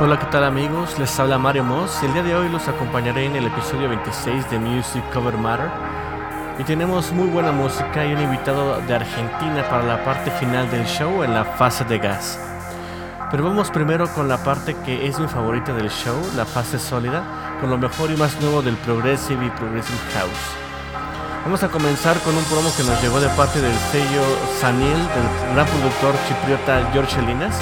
Hola, ¿qué tal amigos? Les habla Mario Moss y el día de hoy los acompañaré en el episodio 26 de Music Cover Matter. Y tenemos muy buena música y un invitado de Argentina para la parte final del show en la fase de gas. Pero vamos primero con la parte que es mi favorita del show, la fase sólida, con lo mejor y más nuevo del Progressive y Progressive House. Vamos a comenzar con un promo que nos llegó de parte del sello Saniel, del gran productor chipriota George Linas.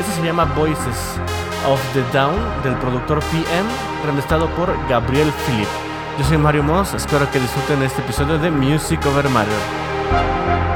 Este se llama Voices of the Down del productor PM, remezclado por Gabriel Philip. Yo soy Mario Moss, espero que disfruten este episodio de Music Over Mario.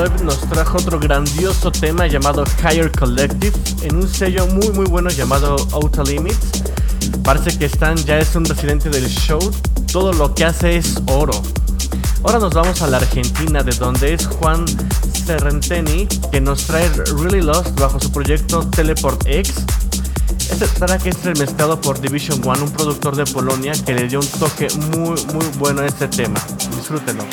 Nos trajo otro grandioso tema llamado Higher Collective en un sello muy muy bueno llamado Auto Limits. Parece que Stan ya es un residente del show, todo lo que hace es oro. Ahora nos vamos a la Argentina, de donde es Juan Serrenteni, que nos trae Really Lost bajo su proyecto Teleport X. Este track es remezclado por Division One, un productor de Polonia que le dio un toque muy muy bueno a este tema. Disfrútenlo.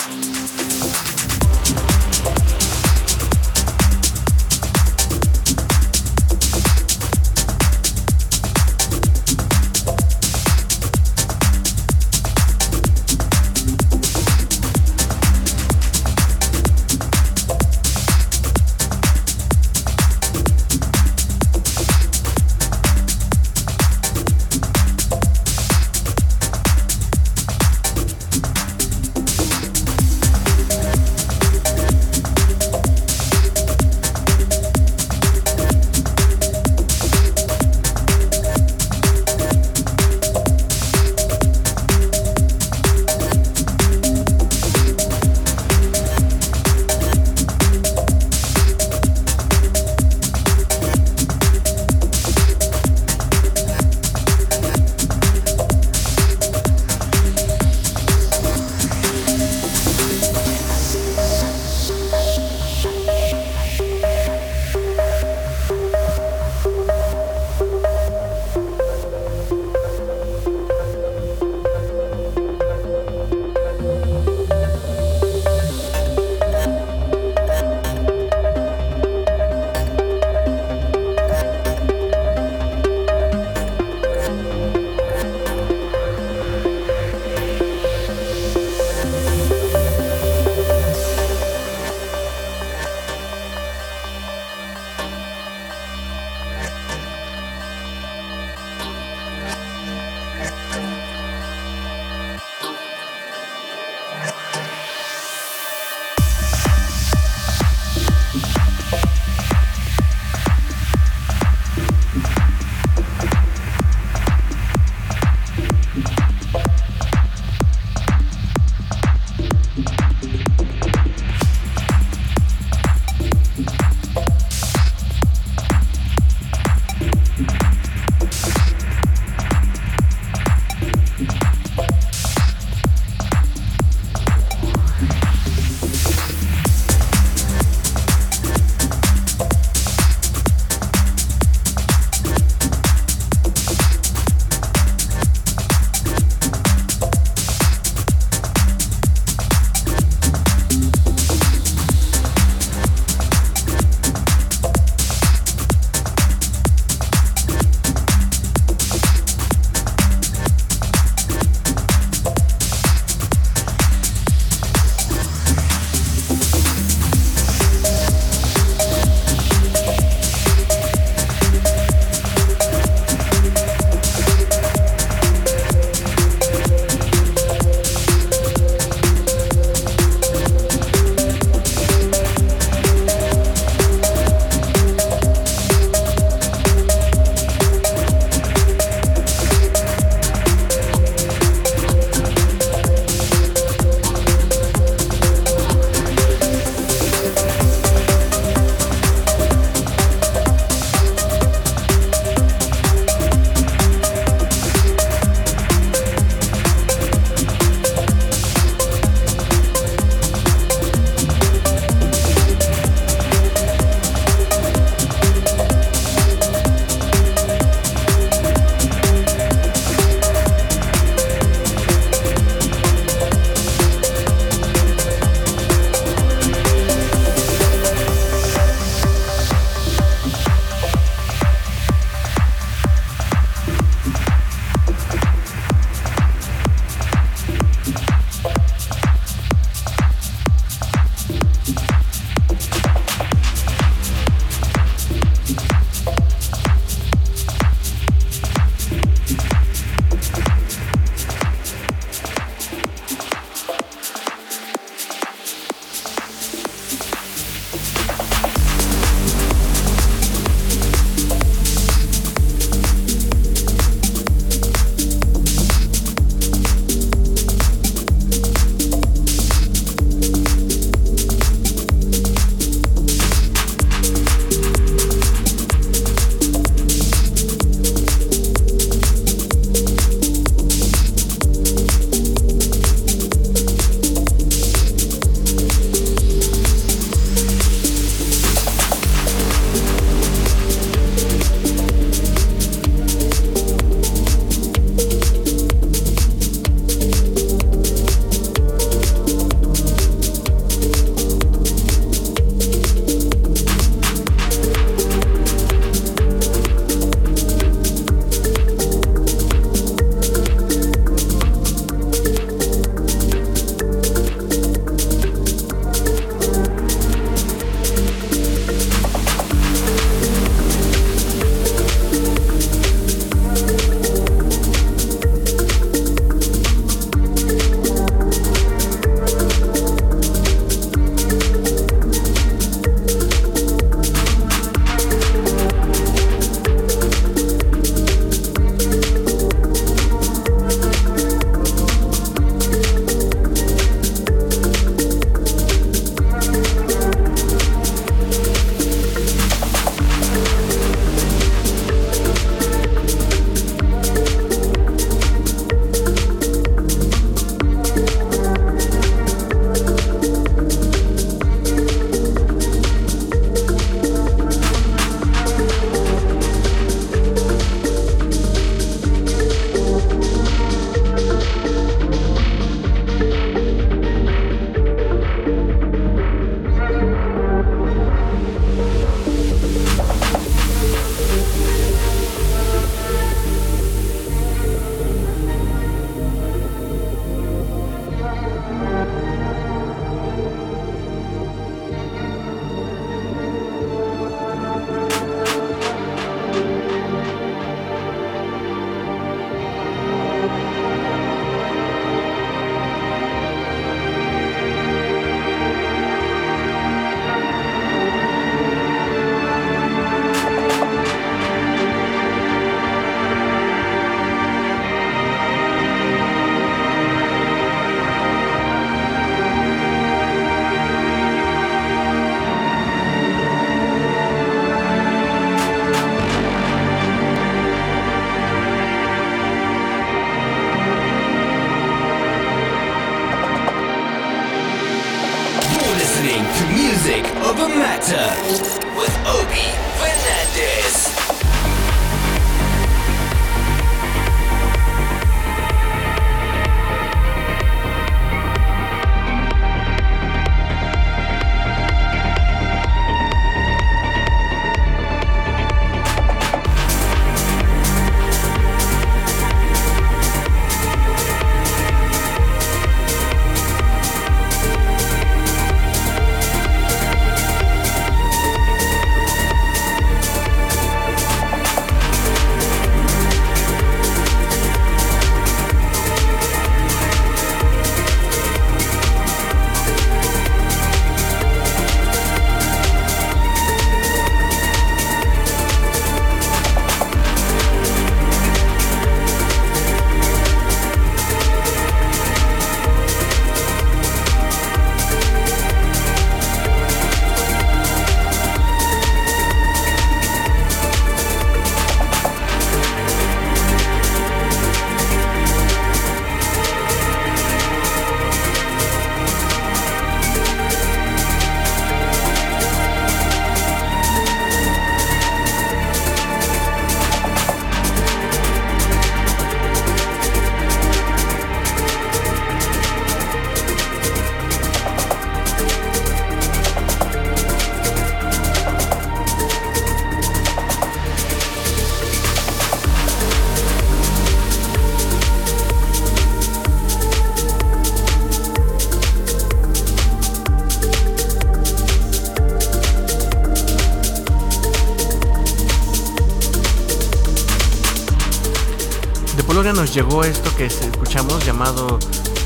Llegó esto que escuchamos llamado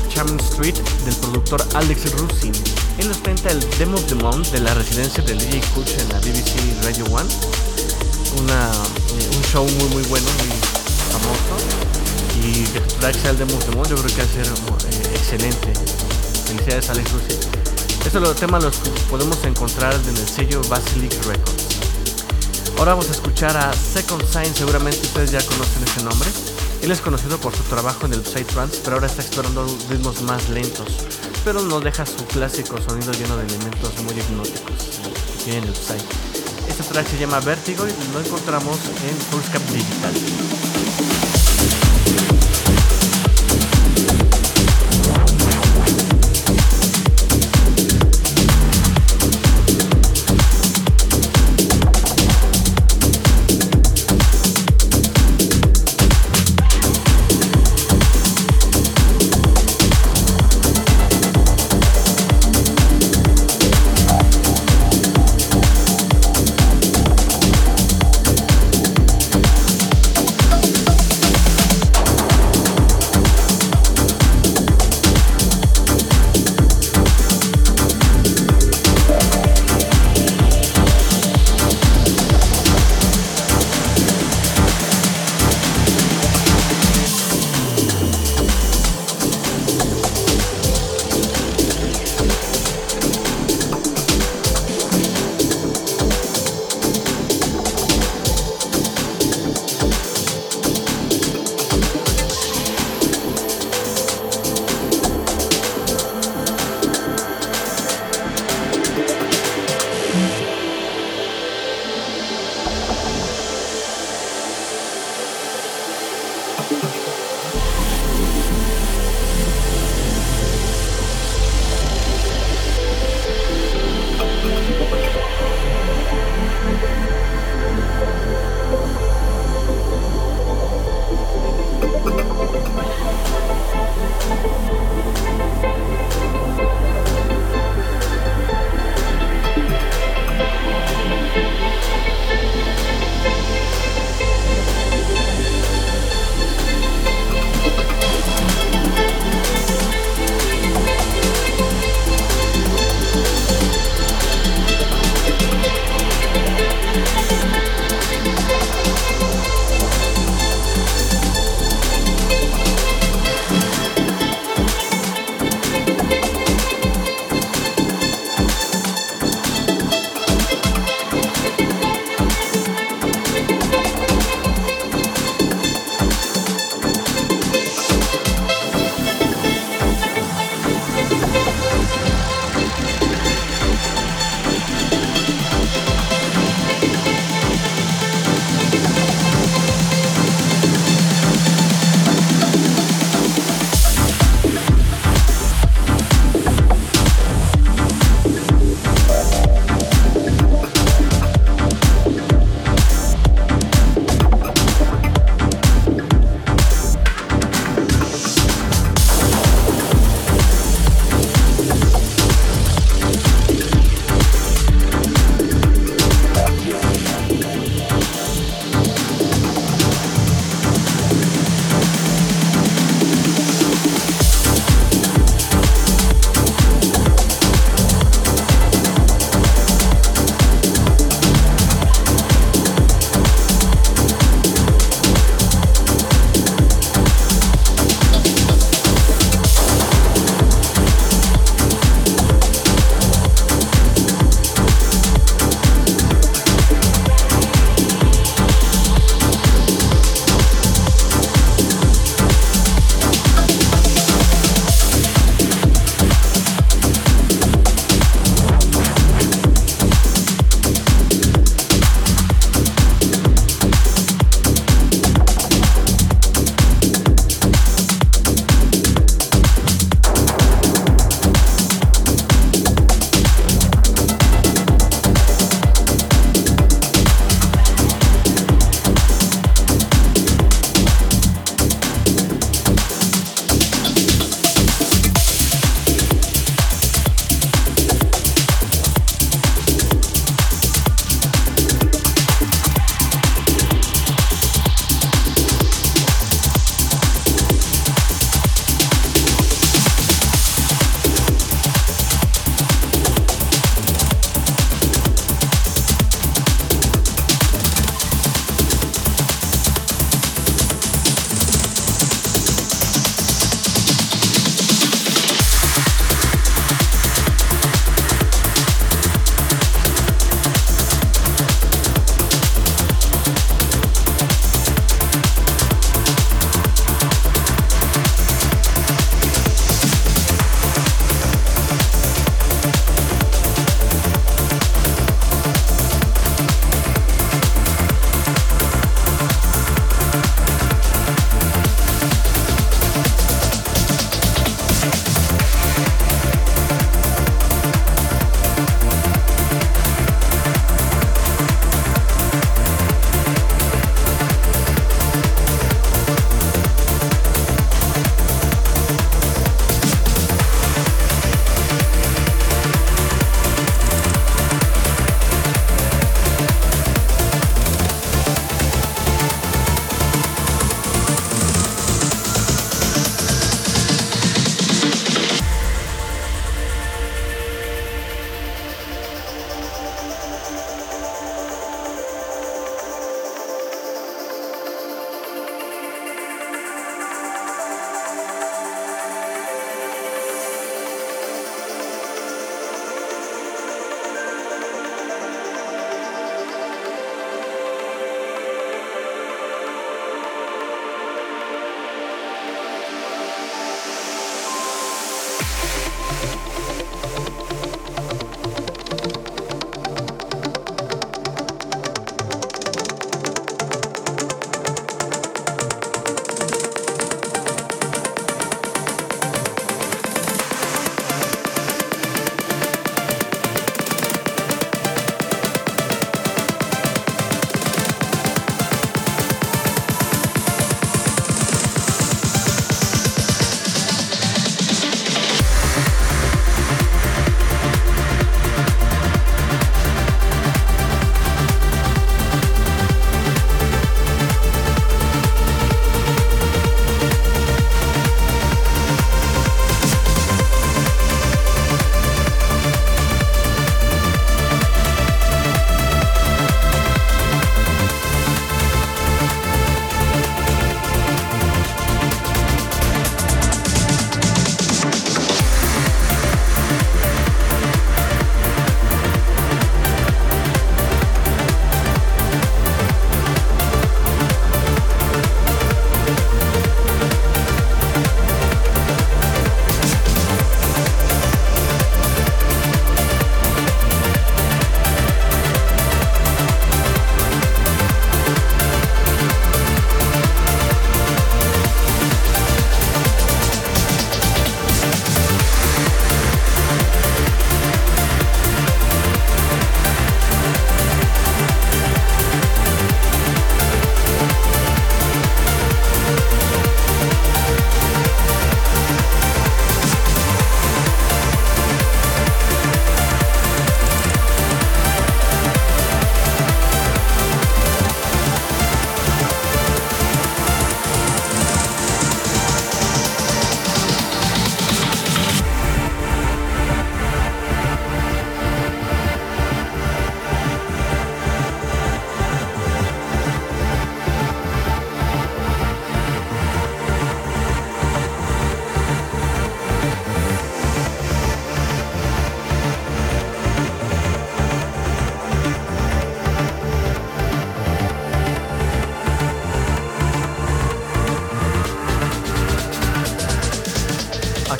Charming Street del productor Alex Rusin. Él nos cuenta el Demo of the Month de la residencia del DJ Kuch en la BBC Radio One. Una, eh, un show muy muy bueno, muy famoso. Y de que sea el Demo of the Month yo creo que va a ser eh, excelente. Felicidades Alex Rusin. Estos temas los podemos encontrar en el sello Basilic Records. Ahora vamos a escuchar a Second Sign, seguramente ustedes ya conocen ese nombre. Él es conocido por su trabajo en el Psytrance, pero ahora está explorando ritmos más lentos, pero no deja su clásico sonido lleno de elementos muy hipnóticos que tiene el Psy. Este track se llama Vertigo y lo encontramos en Fullscape Digital.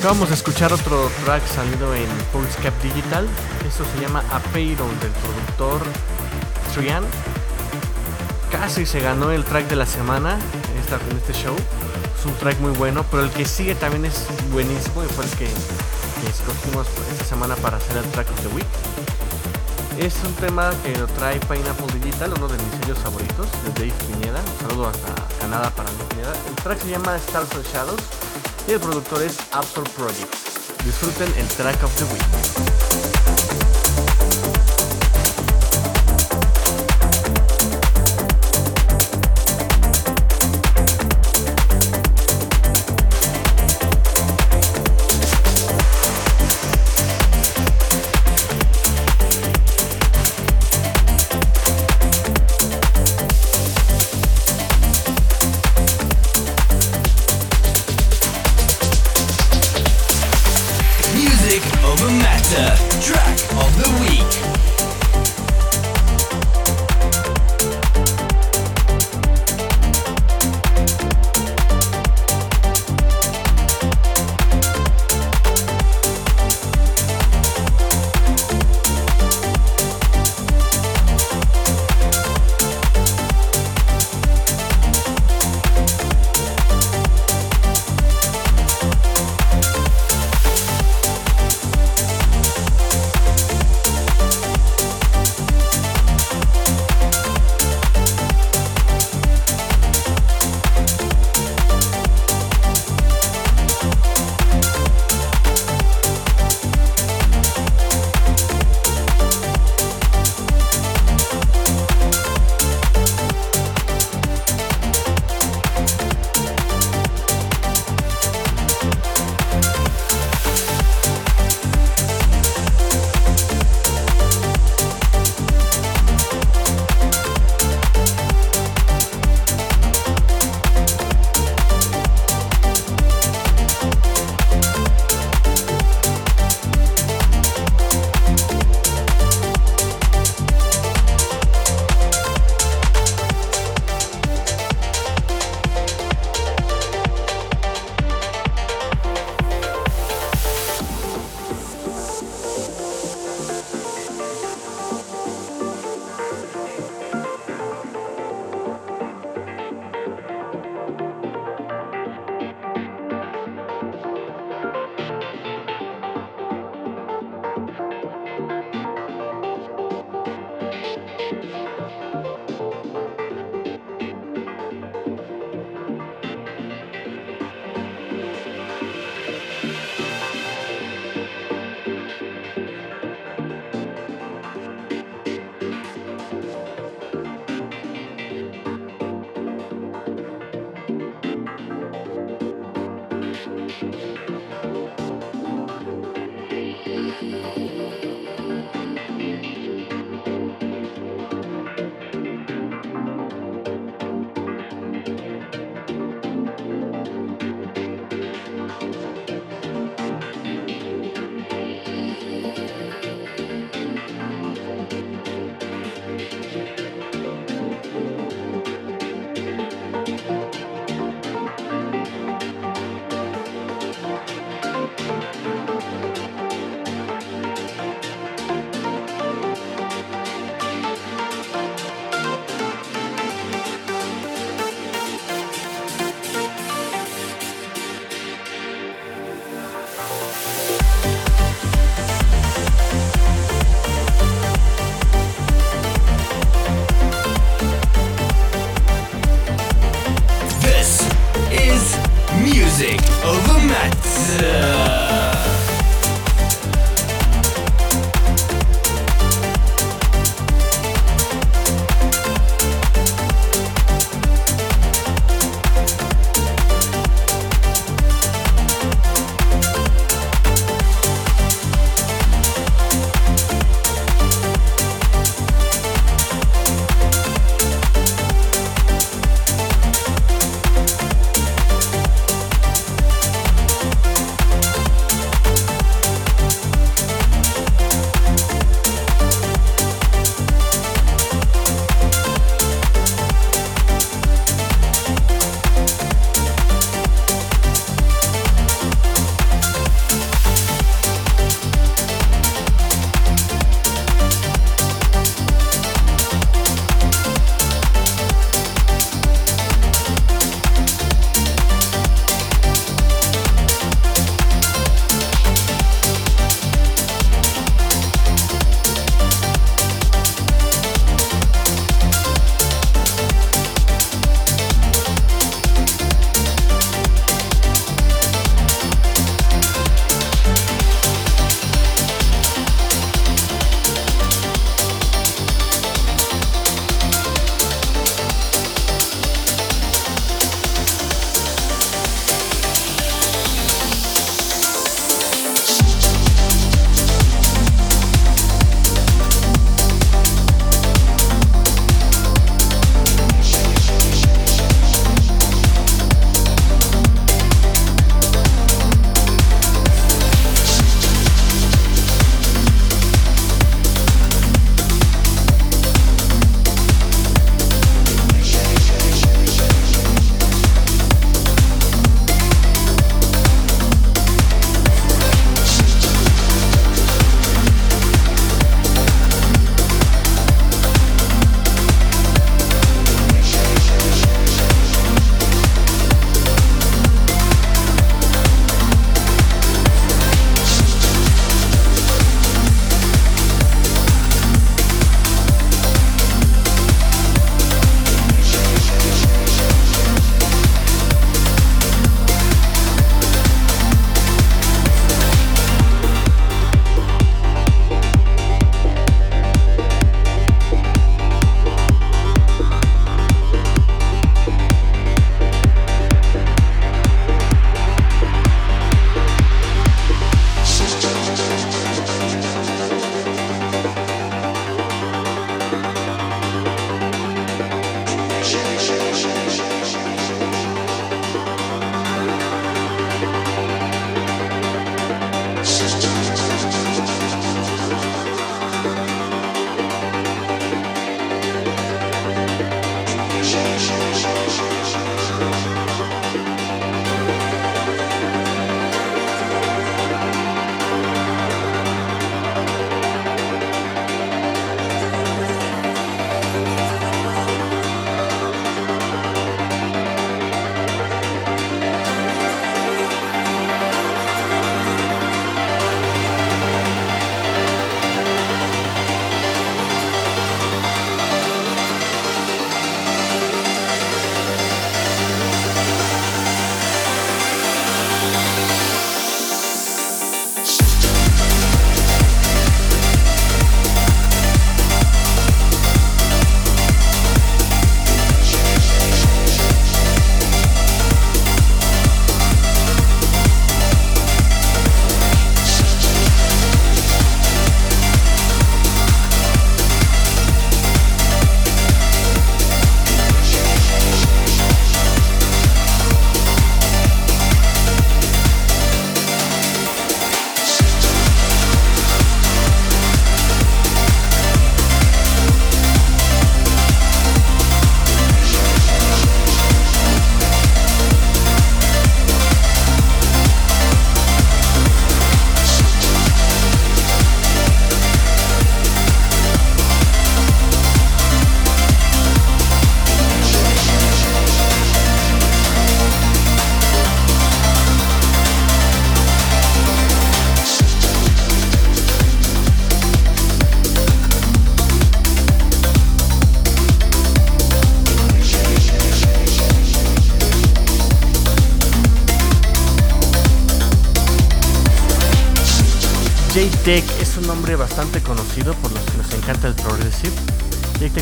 Acabamos de escuchar otro track salido en Cap Digital. Esto se llama Apeiron del productor Trian. Casi se ganó el track de la semana en este show. Es un track muy bueno, pero el que sigue también es buenísimo y fue el que, que escogimos esta semana para hacer el track of the week. Es un tema que lo trae Pineapple Digital, uno de mis sellos favoritos, de Dave Pineda. Un saludo hasta Canadá para Dave Pineda. El track se llama Stars and Shadows y el productor es Absorb Projects. Disfruten el track of the week.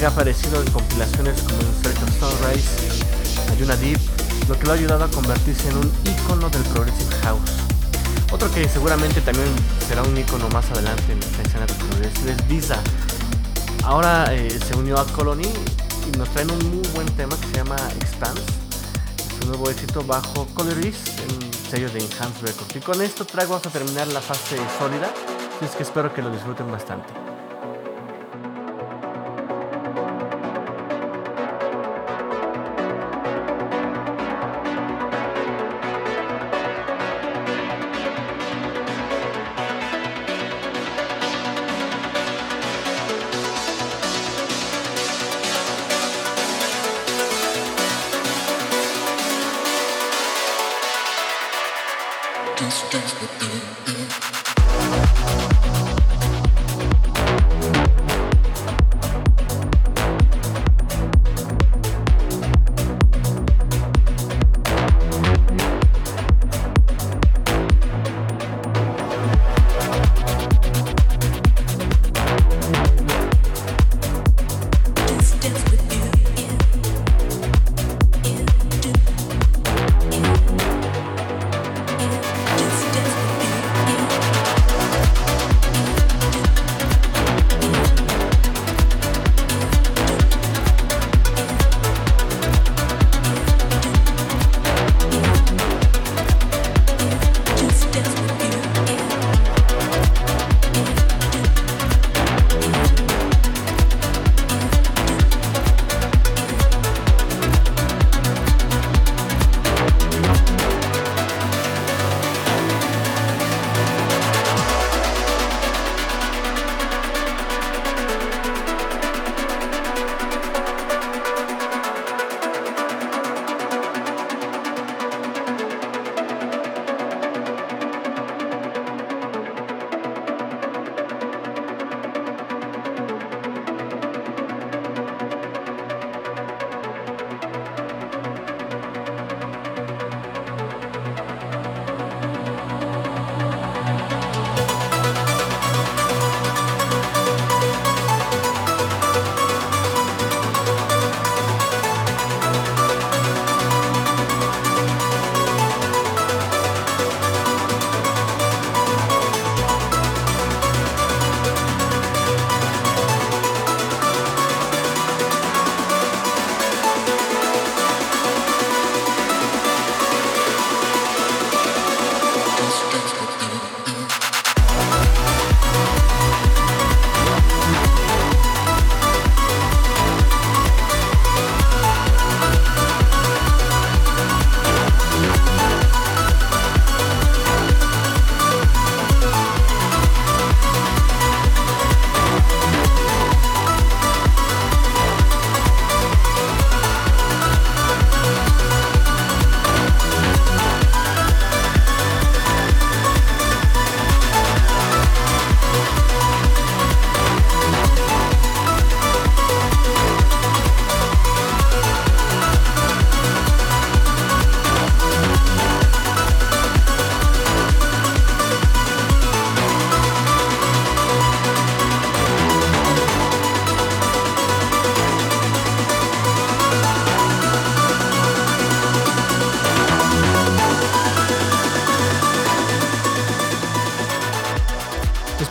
Ha aparecido en compilaciones como In Search of Sunrise, Ayuna Deep, lo que lo ha ayudado a convertirse en un icono del progressive house. Otro que seguramente también será un icono más adelante en esta escena progressive es Visa. Ahora eh, se unió a Colony y nos traen un muy buen tema que se llama Expanse. Su nuevo éxito bajo Coloris en sello de Enhanced Records. Y con esto traigo a terminar la fase sólida, así es que espero que lo disfruten bastante.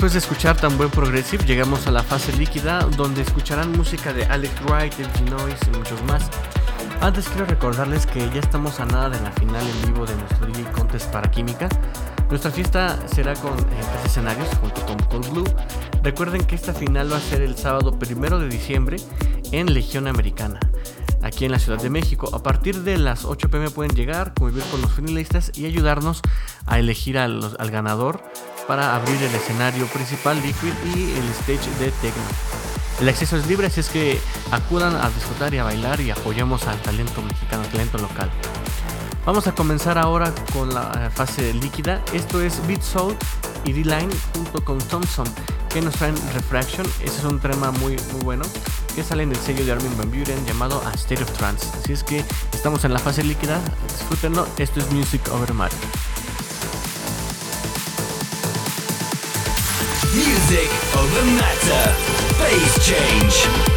Después de escuchar tan buen progressive, llegamos a la fase líquida, donde escucharán música de Alex Wright, El Noise y muchos más. Antes quiero recordarles que ya estamos a nada de la final en vivo de nuestro DJ Contest para Química. Nuestra fiesta será con tres escenarios junto con Cold Blue. Recuerden que esta final va a ser el sábado primero de diciembre en Legión Americana aquí en la Ciudad de México. A partir de las 8 pm pueden llegar, convivir con los finalistas y ayudarnos a elegir al ganador para abrir el escenario principal Liquid y el stage de Tecno. El acceso es libre, así es que acudan a disfrutar y a bailar y apoyemos al talento mexicano, talento local. Vamos a comenzar ahora con la eh, fase líquida. Esto es Beat Soul y D-Line junto con Thompson que nos traen Refraction. Ese es un tema muy, muy bueno que sale en el sello de Armin Van Buren llamado A State of Trance. Así es que estamos en la fase líquida. Disfrútenlo. Esto es Music Over Matter. Music over matter. Phase change.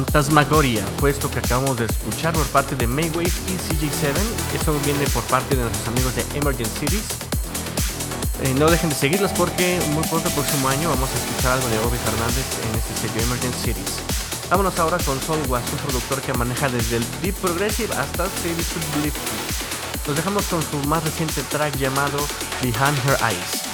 Fantasmagoria fue esto que acabamos de escuchar por parte de Maywave y CJ7. Esto viene por parte de nuestros amigos de Emergent Cities. Eh, no dejen de seguirlos porque muy pronto el próximo año vamos a escuchar algo de Obi Fernández en este sello Emergent Cities. Vámonos ahora con Soul Was, un productor que maneja desde el Deep Progressive hasta Steady Blip. Nos dejamos con su más reciente track llamado Behind Her Eyes.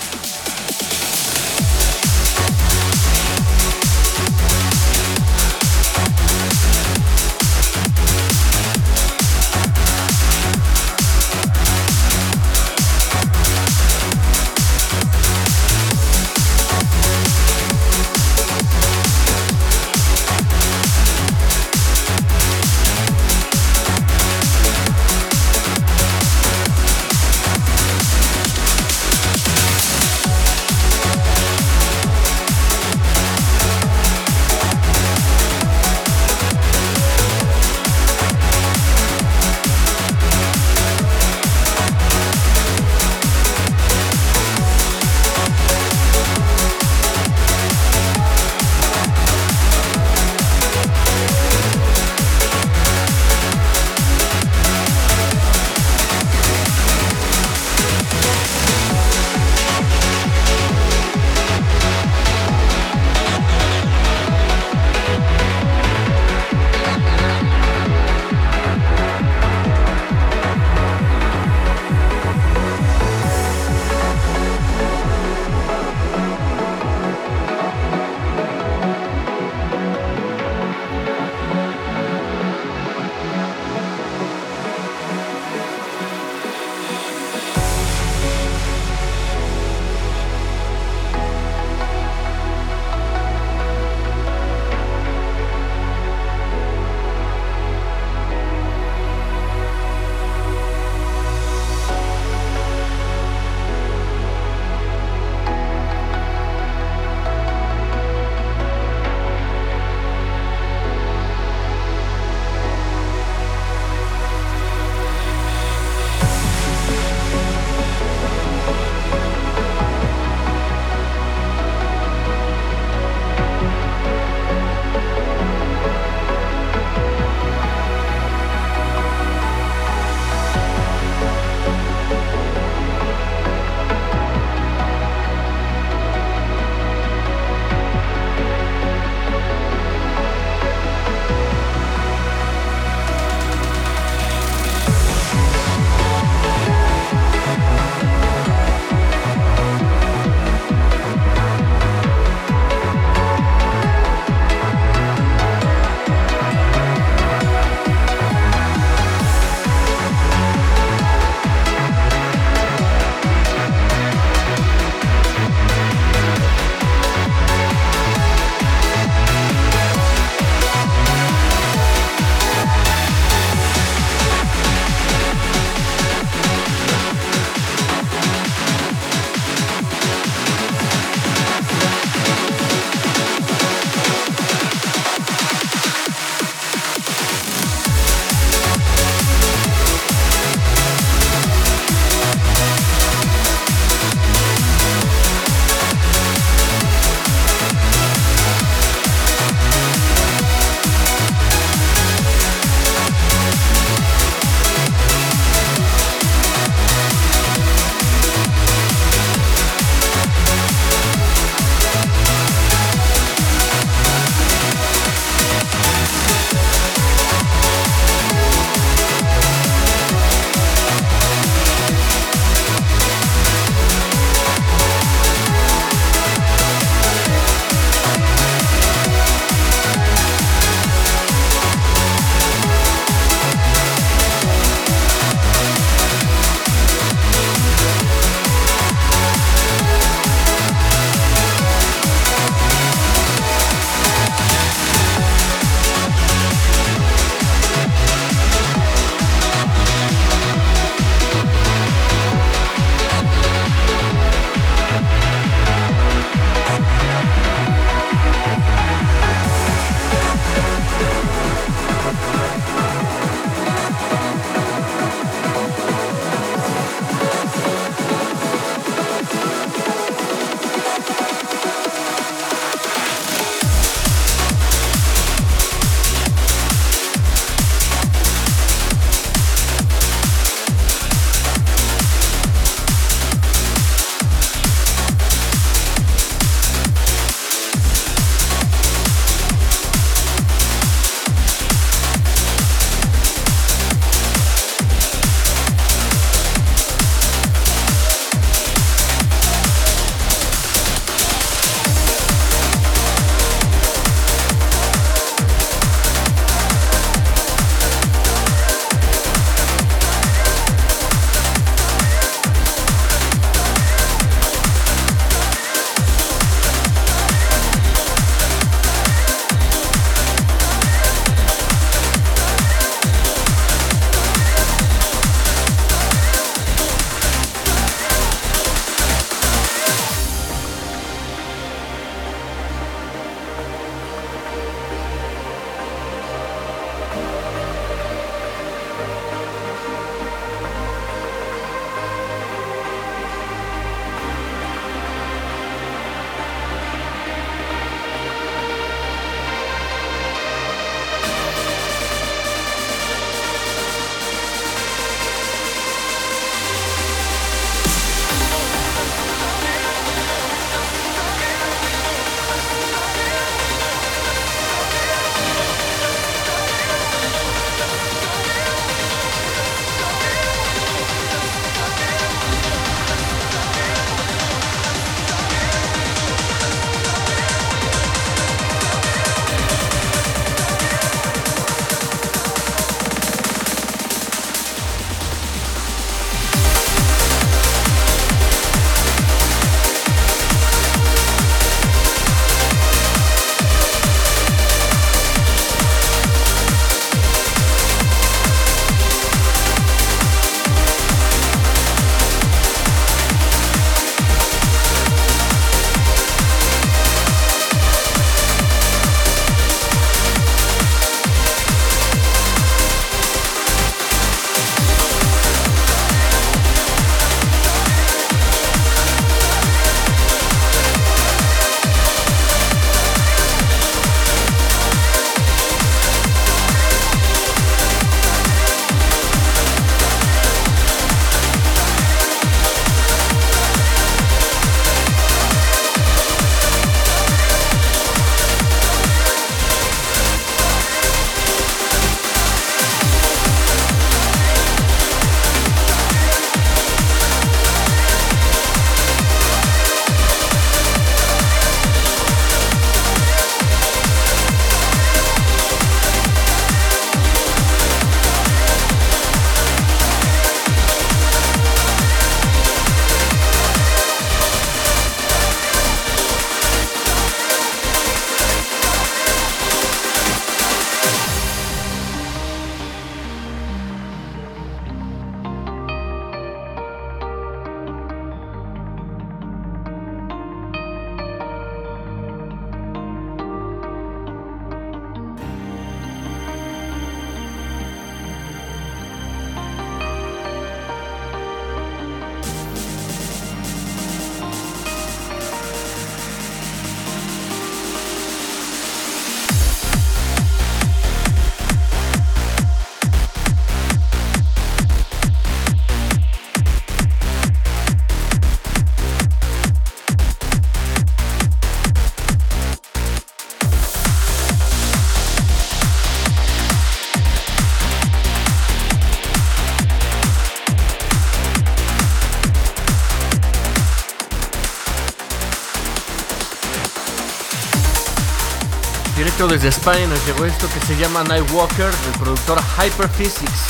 Desde España nos llegó esto que se llama Nightwalker del productor Hyperphysics.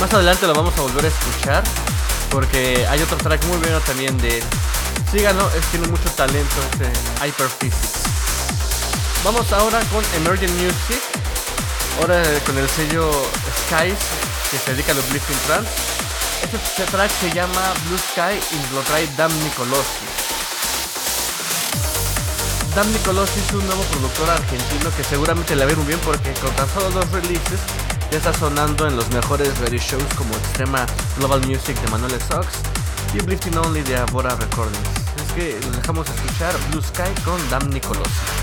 Más adelante lo vamos a volver a escuchar porque hay otro track muy bueno también de él. Síganlo, es, tiene mucho talento este Hyperphysics. Vamos ahora con Emergent Music, ahora con el sello Skies que se dedica a los Lifting Trance. Este track se llama Blue Sky y lo trae Dam Nicolosi. Dam Nicolosi es un nuevo productor argentino que seguramente le va a bien porque con tan solo dos releases ya está sonando en los mejores radio shows como Extrema Global Music de Manuel Sox y Uplifting Only de Abora Recordings. Es que dejamos escuchar Blue Sky con Dam Nicolosi.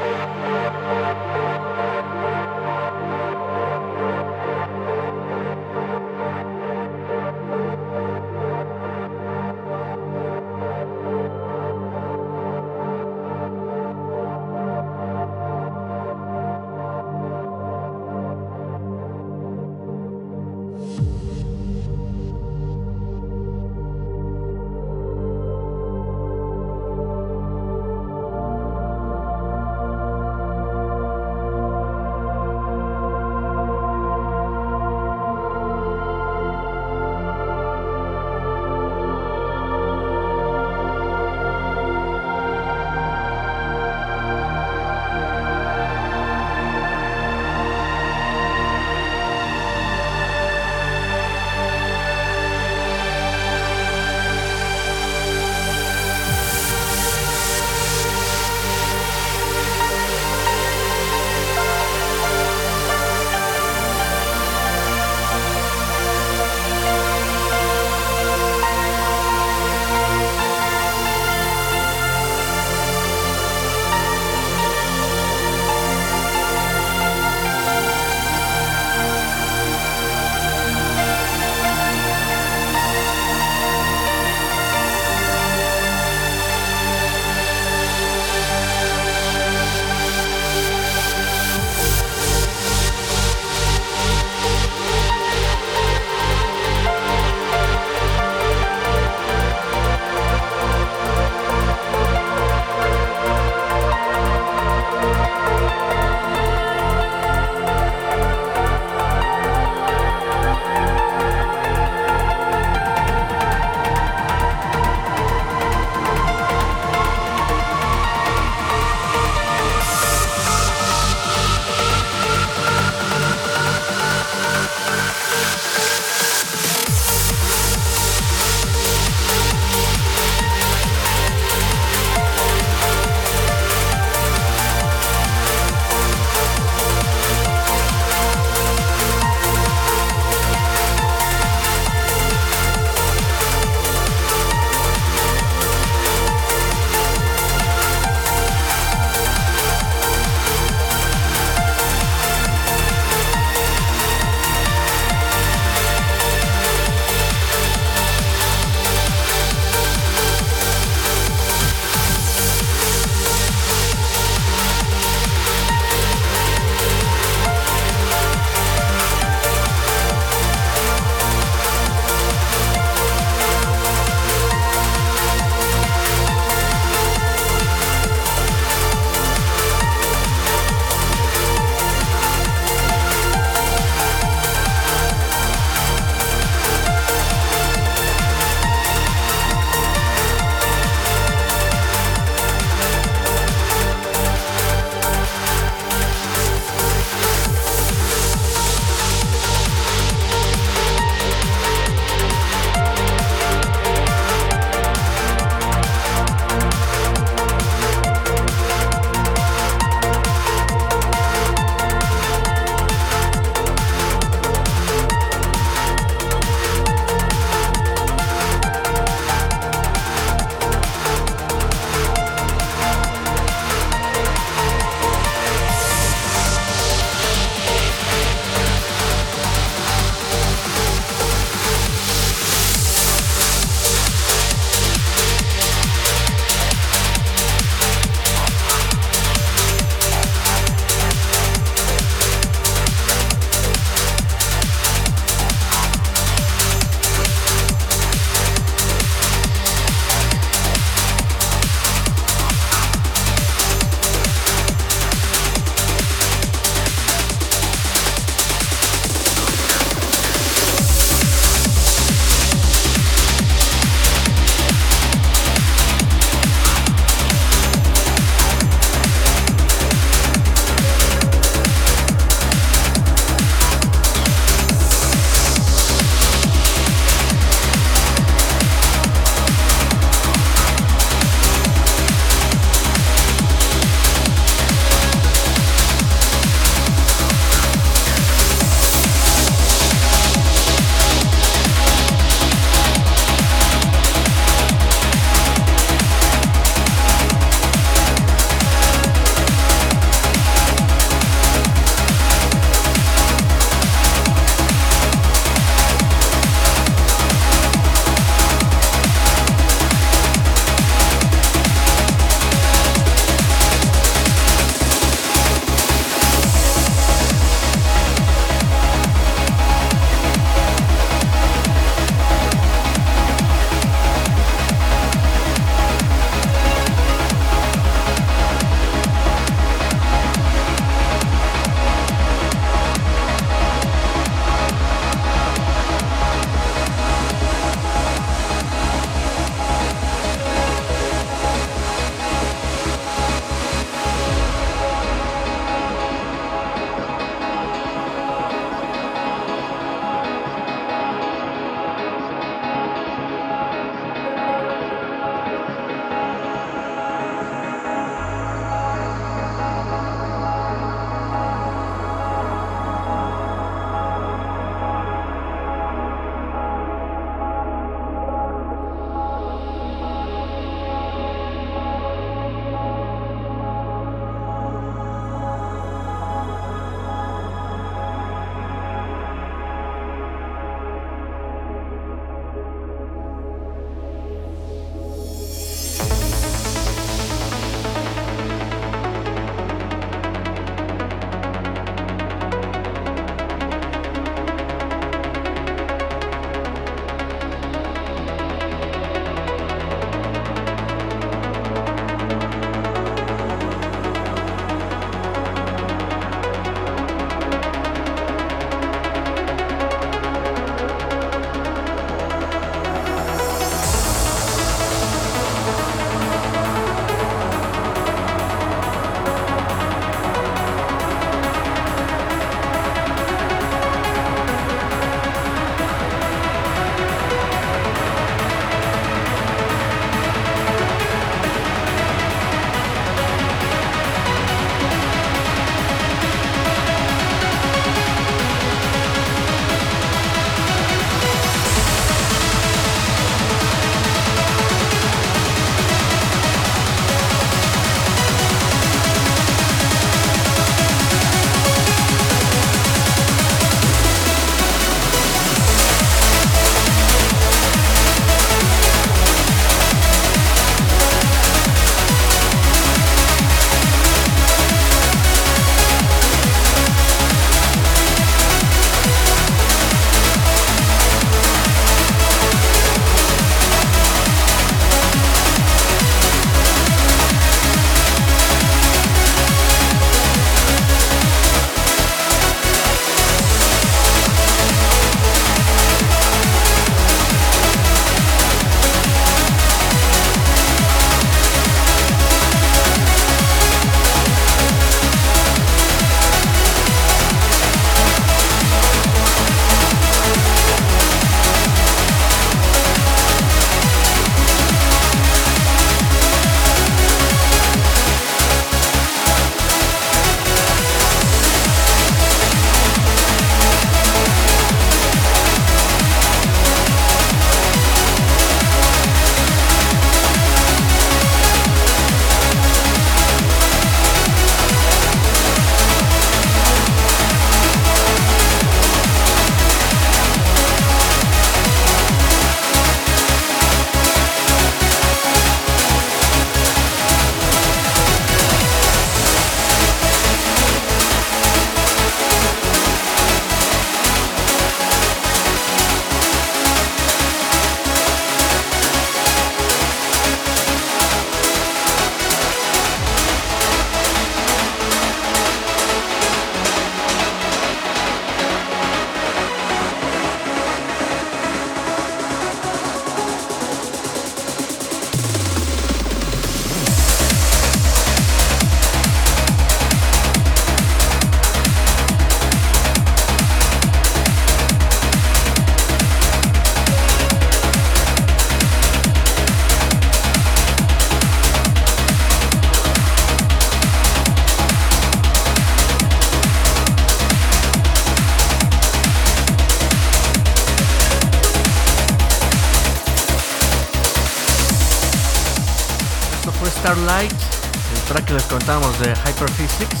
Contábamos de Hyperphysics.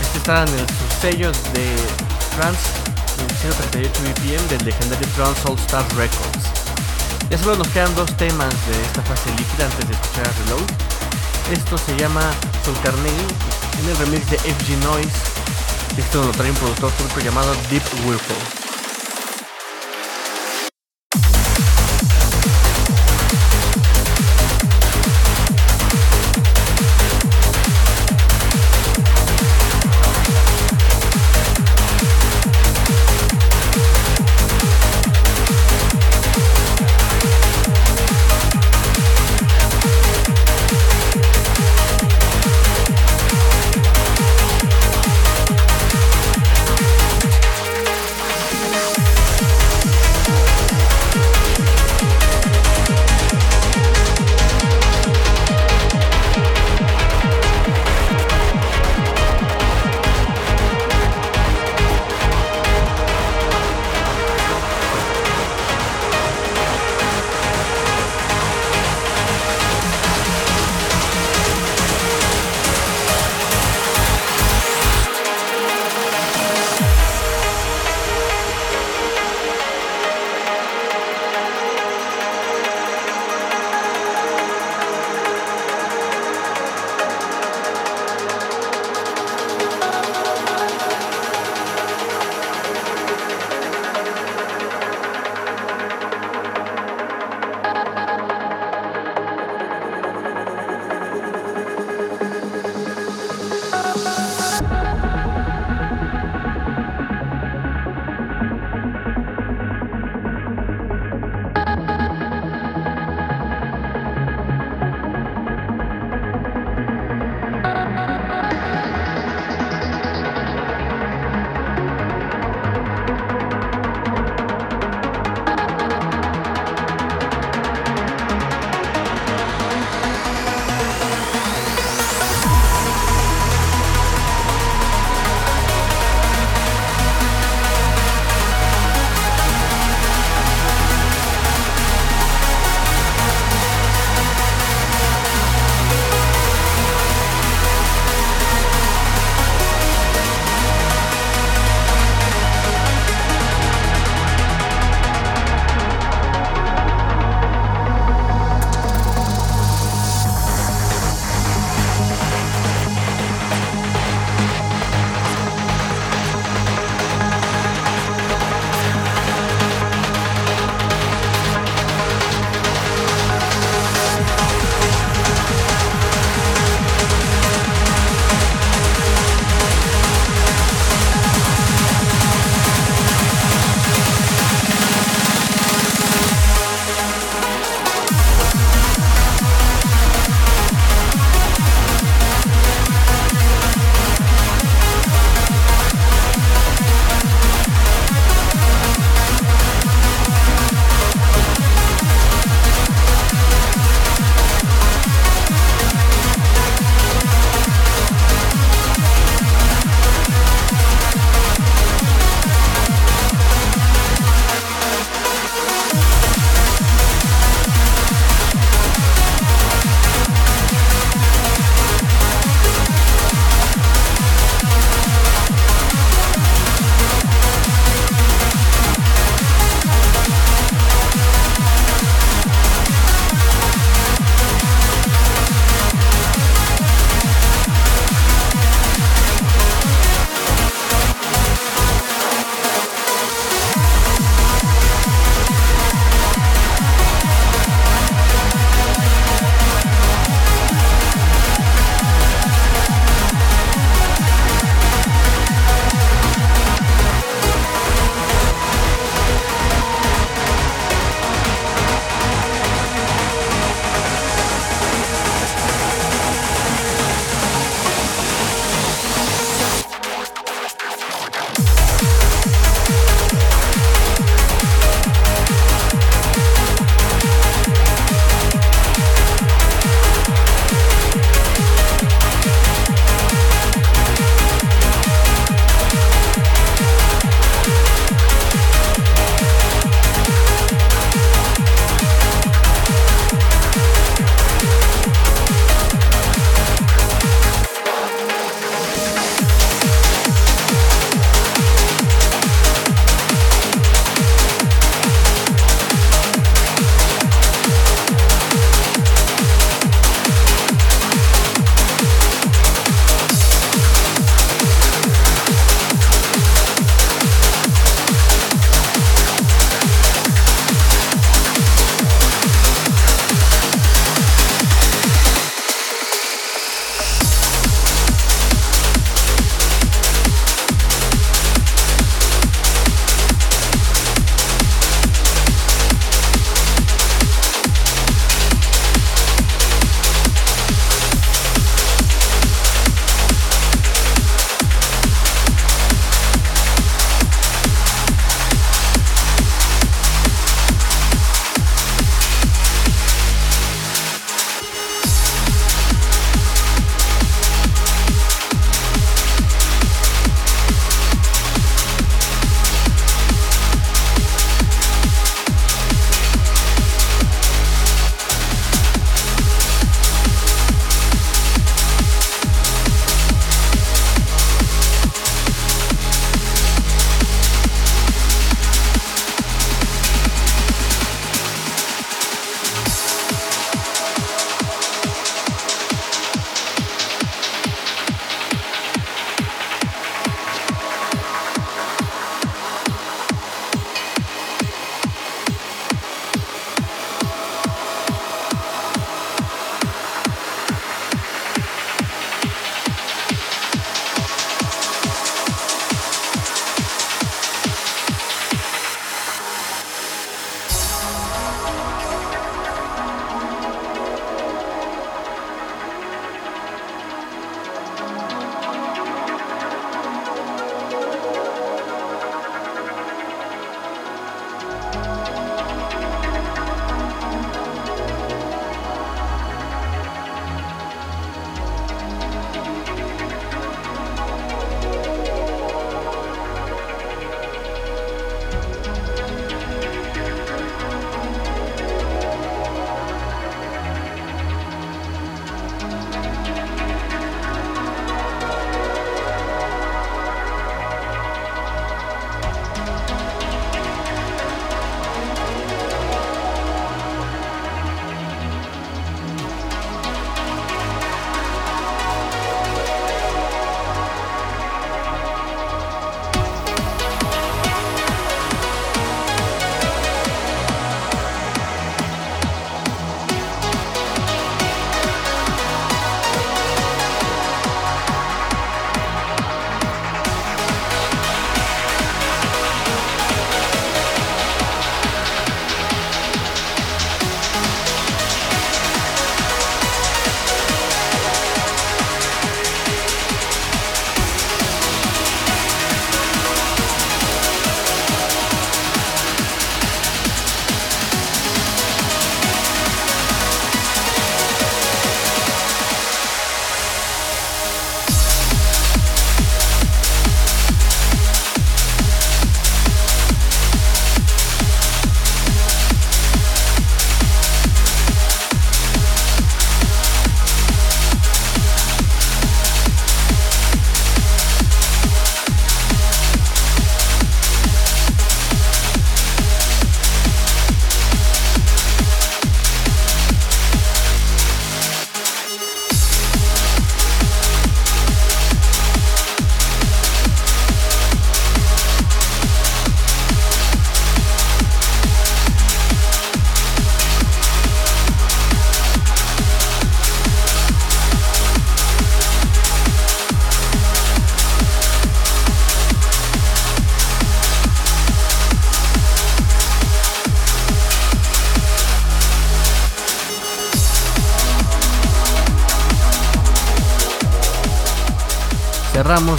Este está en el sello de Trans 138 BPM del legendario Trans All Star Records. Ya solo nos quedan dos temas de esta fase líquida antes de escuchar a Reload. Esto se llama Soul en el remix de FG Noise. Esto lo trae un productor turco llamado Deep Whirlpool.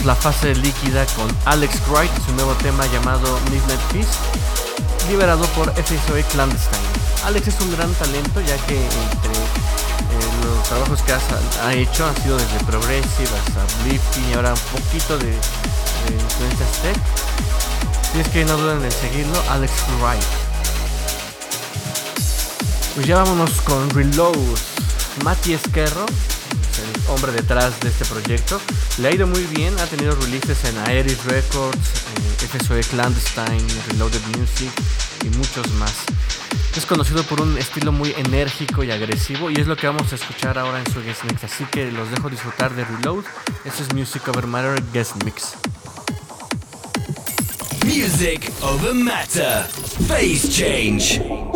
La fase líquida con Alex Wright, su nuevo tema llamado Midnight Feast, liberado por FSOE Clandestine. Alex es un gran talento ya que entre eh, los trabajos que ha hecho han sido desde Progressive hasta Uplifting y ahora un poquito de, de influencias tech. Si es que no duden en seguirlo, Alex Wright. Pues ya vámonos con Reload. Mati Esquerro, el hombre detrás de este proyecto, le ha ido muy bien, ha tenido releases en Aeris Records, FSOE Clandestine, Reloaded Music y muchos más. Es conocido por un estilo muy enérgico y agresivo y es lo que vamos a escuchar ahora en su guest mix, así que los dejo disfrutar de Reload. Este es Music Over Matter Guest Mix. Music over matter. Phase change.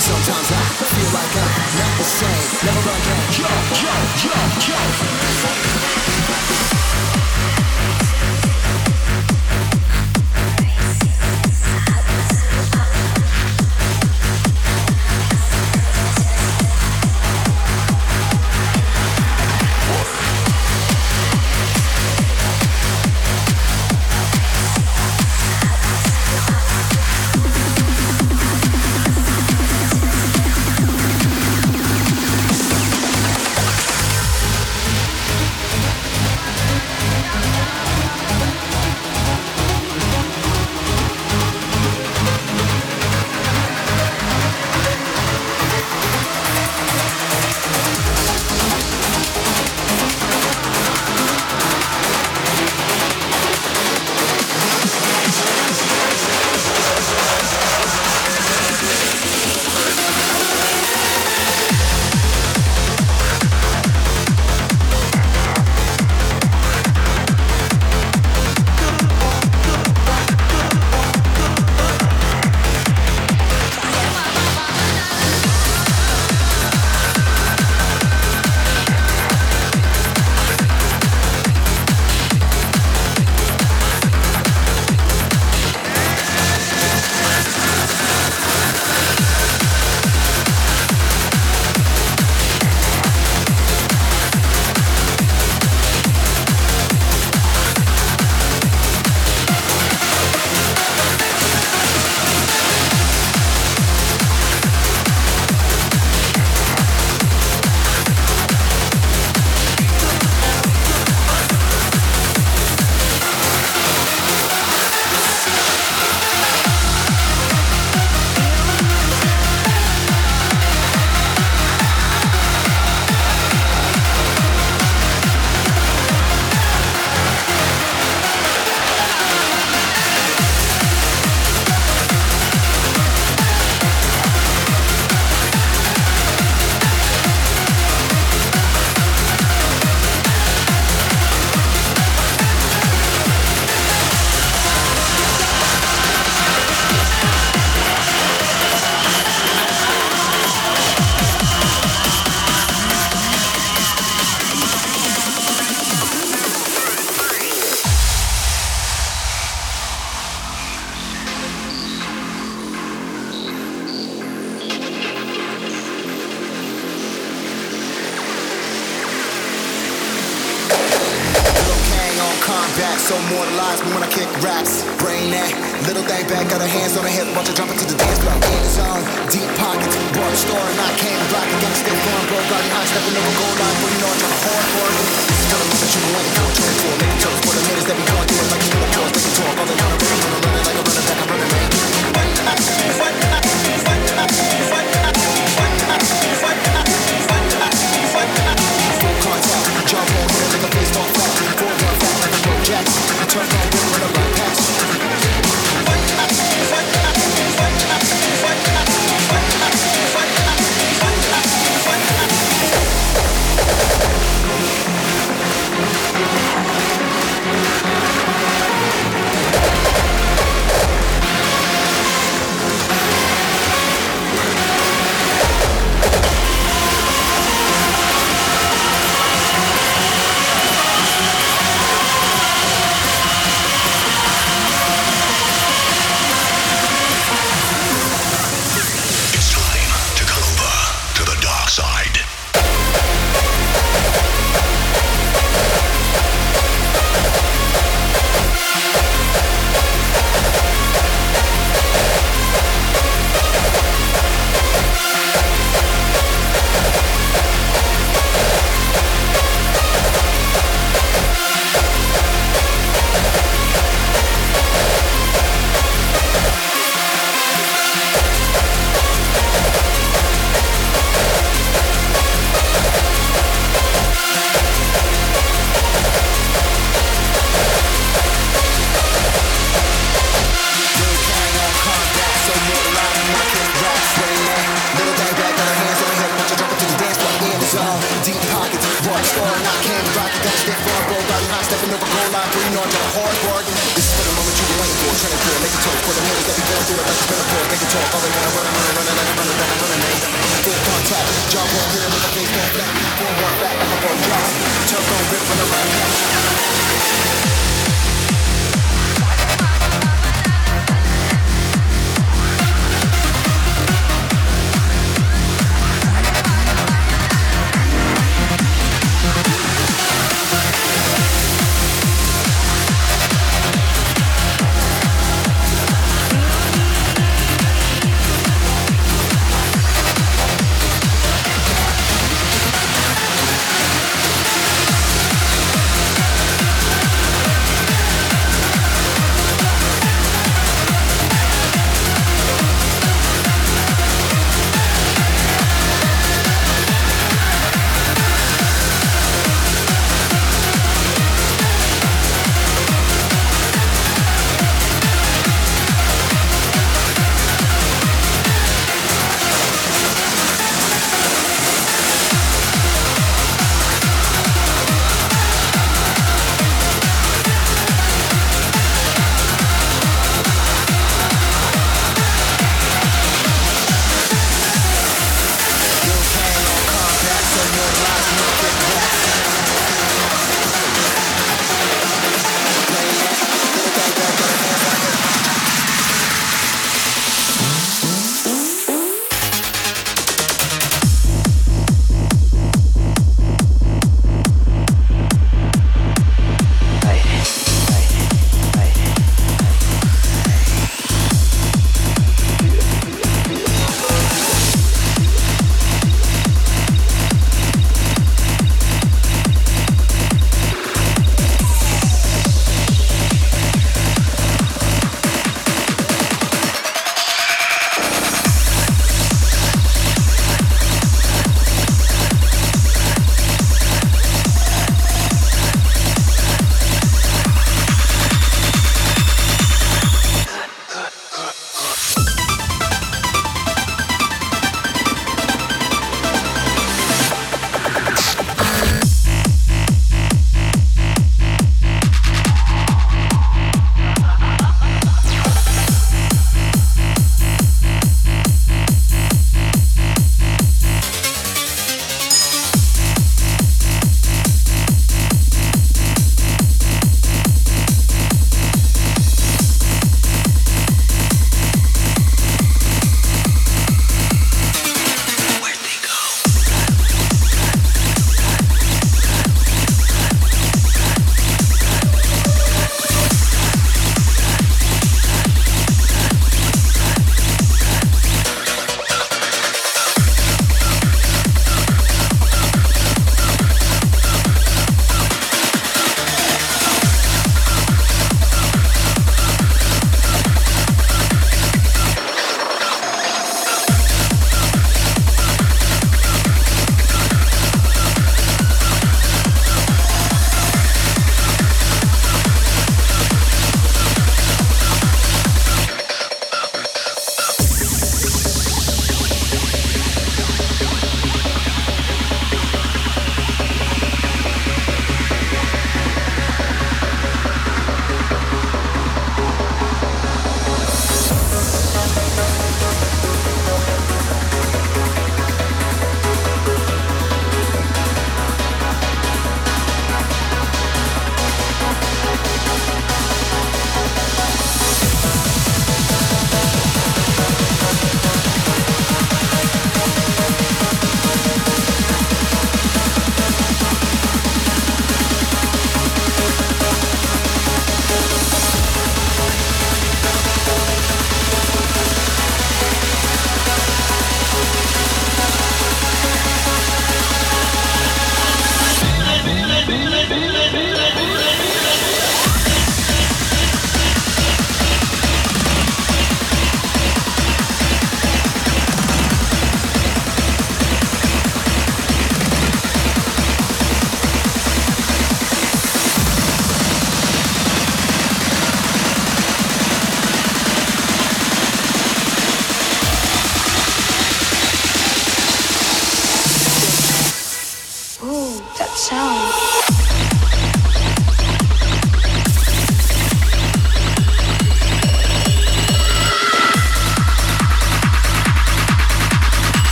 Sometimes I feel like I'm not the same. Never down. Yo, yo, yo, yo.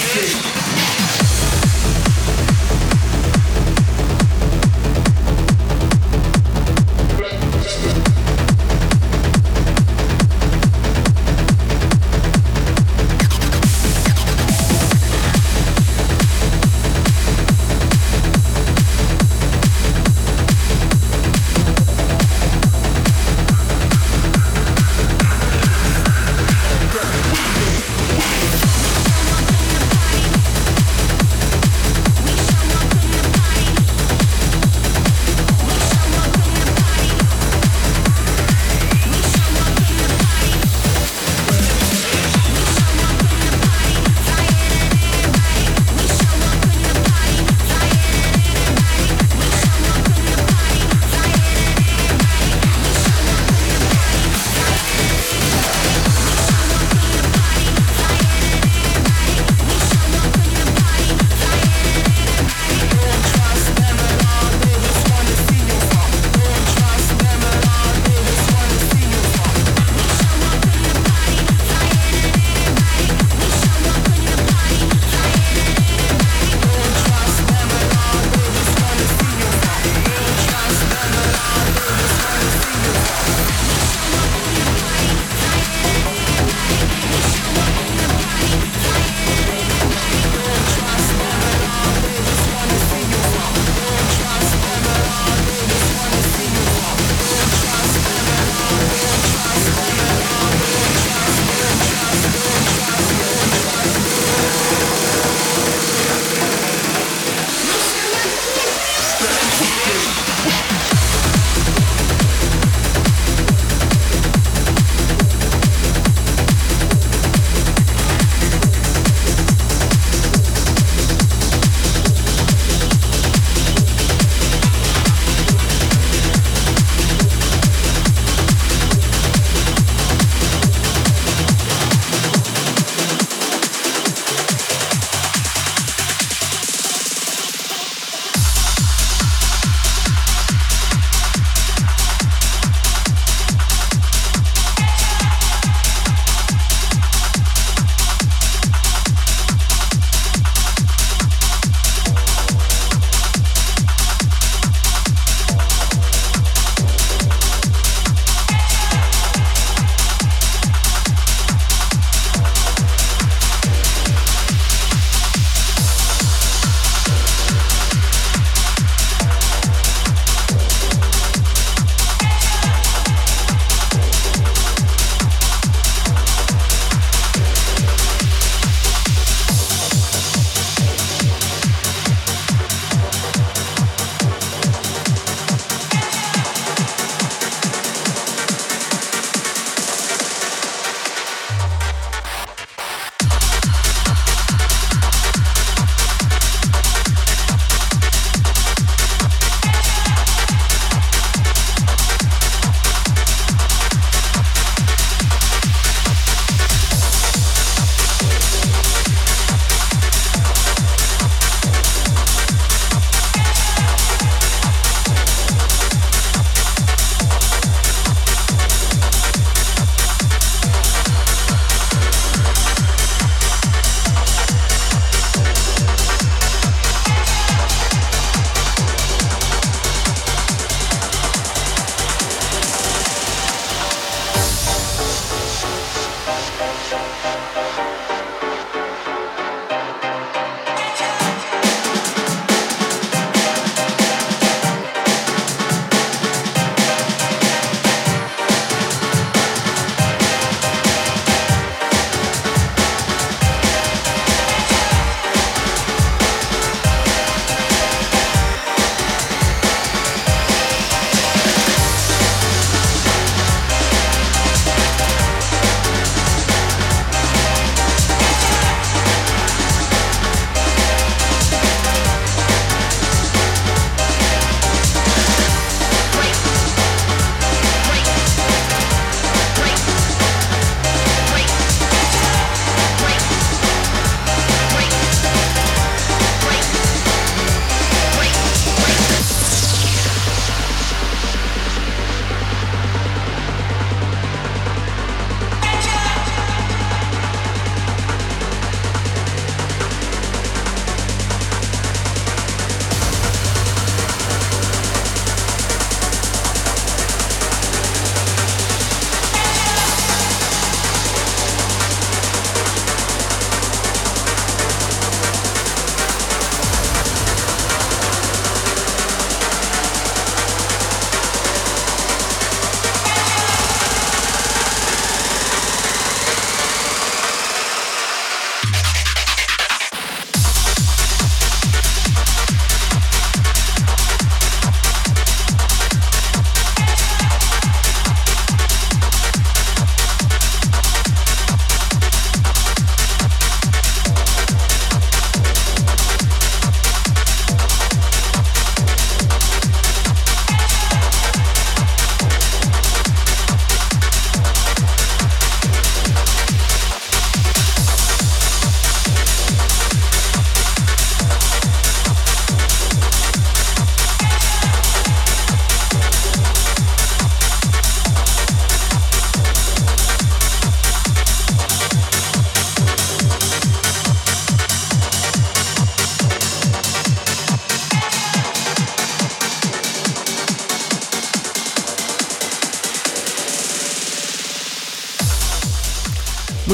Music.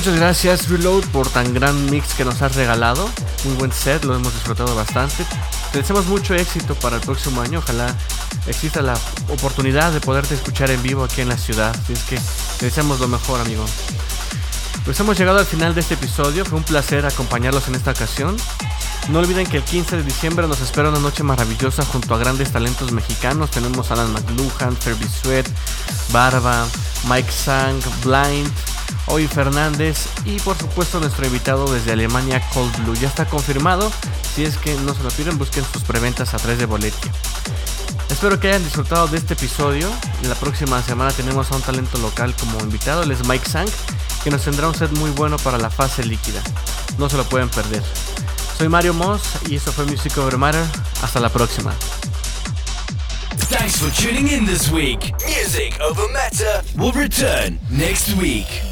Muchas gracias Reload por tan gran mix que nos has regalado. Muy buen set, lo hemos disfrutado bastante. Te deseamos mucho éxito para el próximo año. Ojalá exista la oportunidad de poderte escuchar en vivo aquí en la ciudad. Así es que te deseamos lo mejor, amigo. Pues hemos llegado al final de este episodio. Fue un placer acompañarlos en esta ocasión. No olviden que el 15 de diciembre nos espera una noche maravillosa junto a grandes talentos mexicanos. Tenemos Alan McLuhan, Ferby Sweat, Barba, Mike Sang, Blind, Hoy Fernández y por supuesto nuestro invitado desde Alemania Cold Blue. Ya está confirmado, si es que no se lo piden busquen sus preventas a 3 de boletia. Espero que hayan disfrutado de este episodio. La próxima semana tenemos a un talento local como invitado, él es Mike Sang, que nos tendrá un set muy bueno para la fase líquida. No se lo pueden perder. Soy Mario Moss y esto fue Music Over Matter. Hasta la próxima. Thanks for tuning in this week. Music Over Matter will return next week.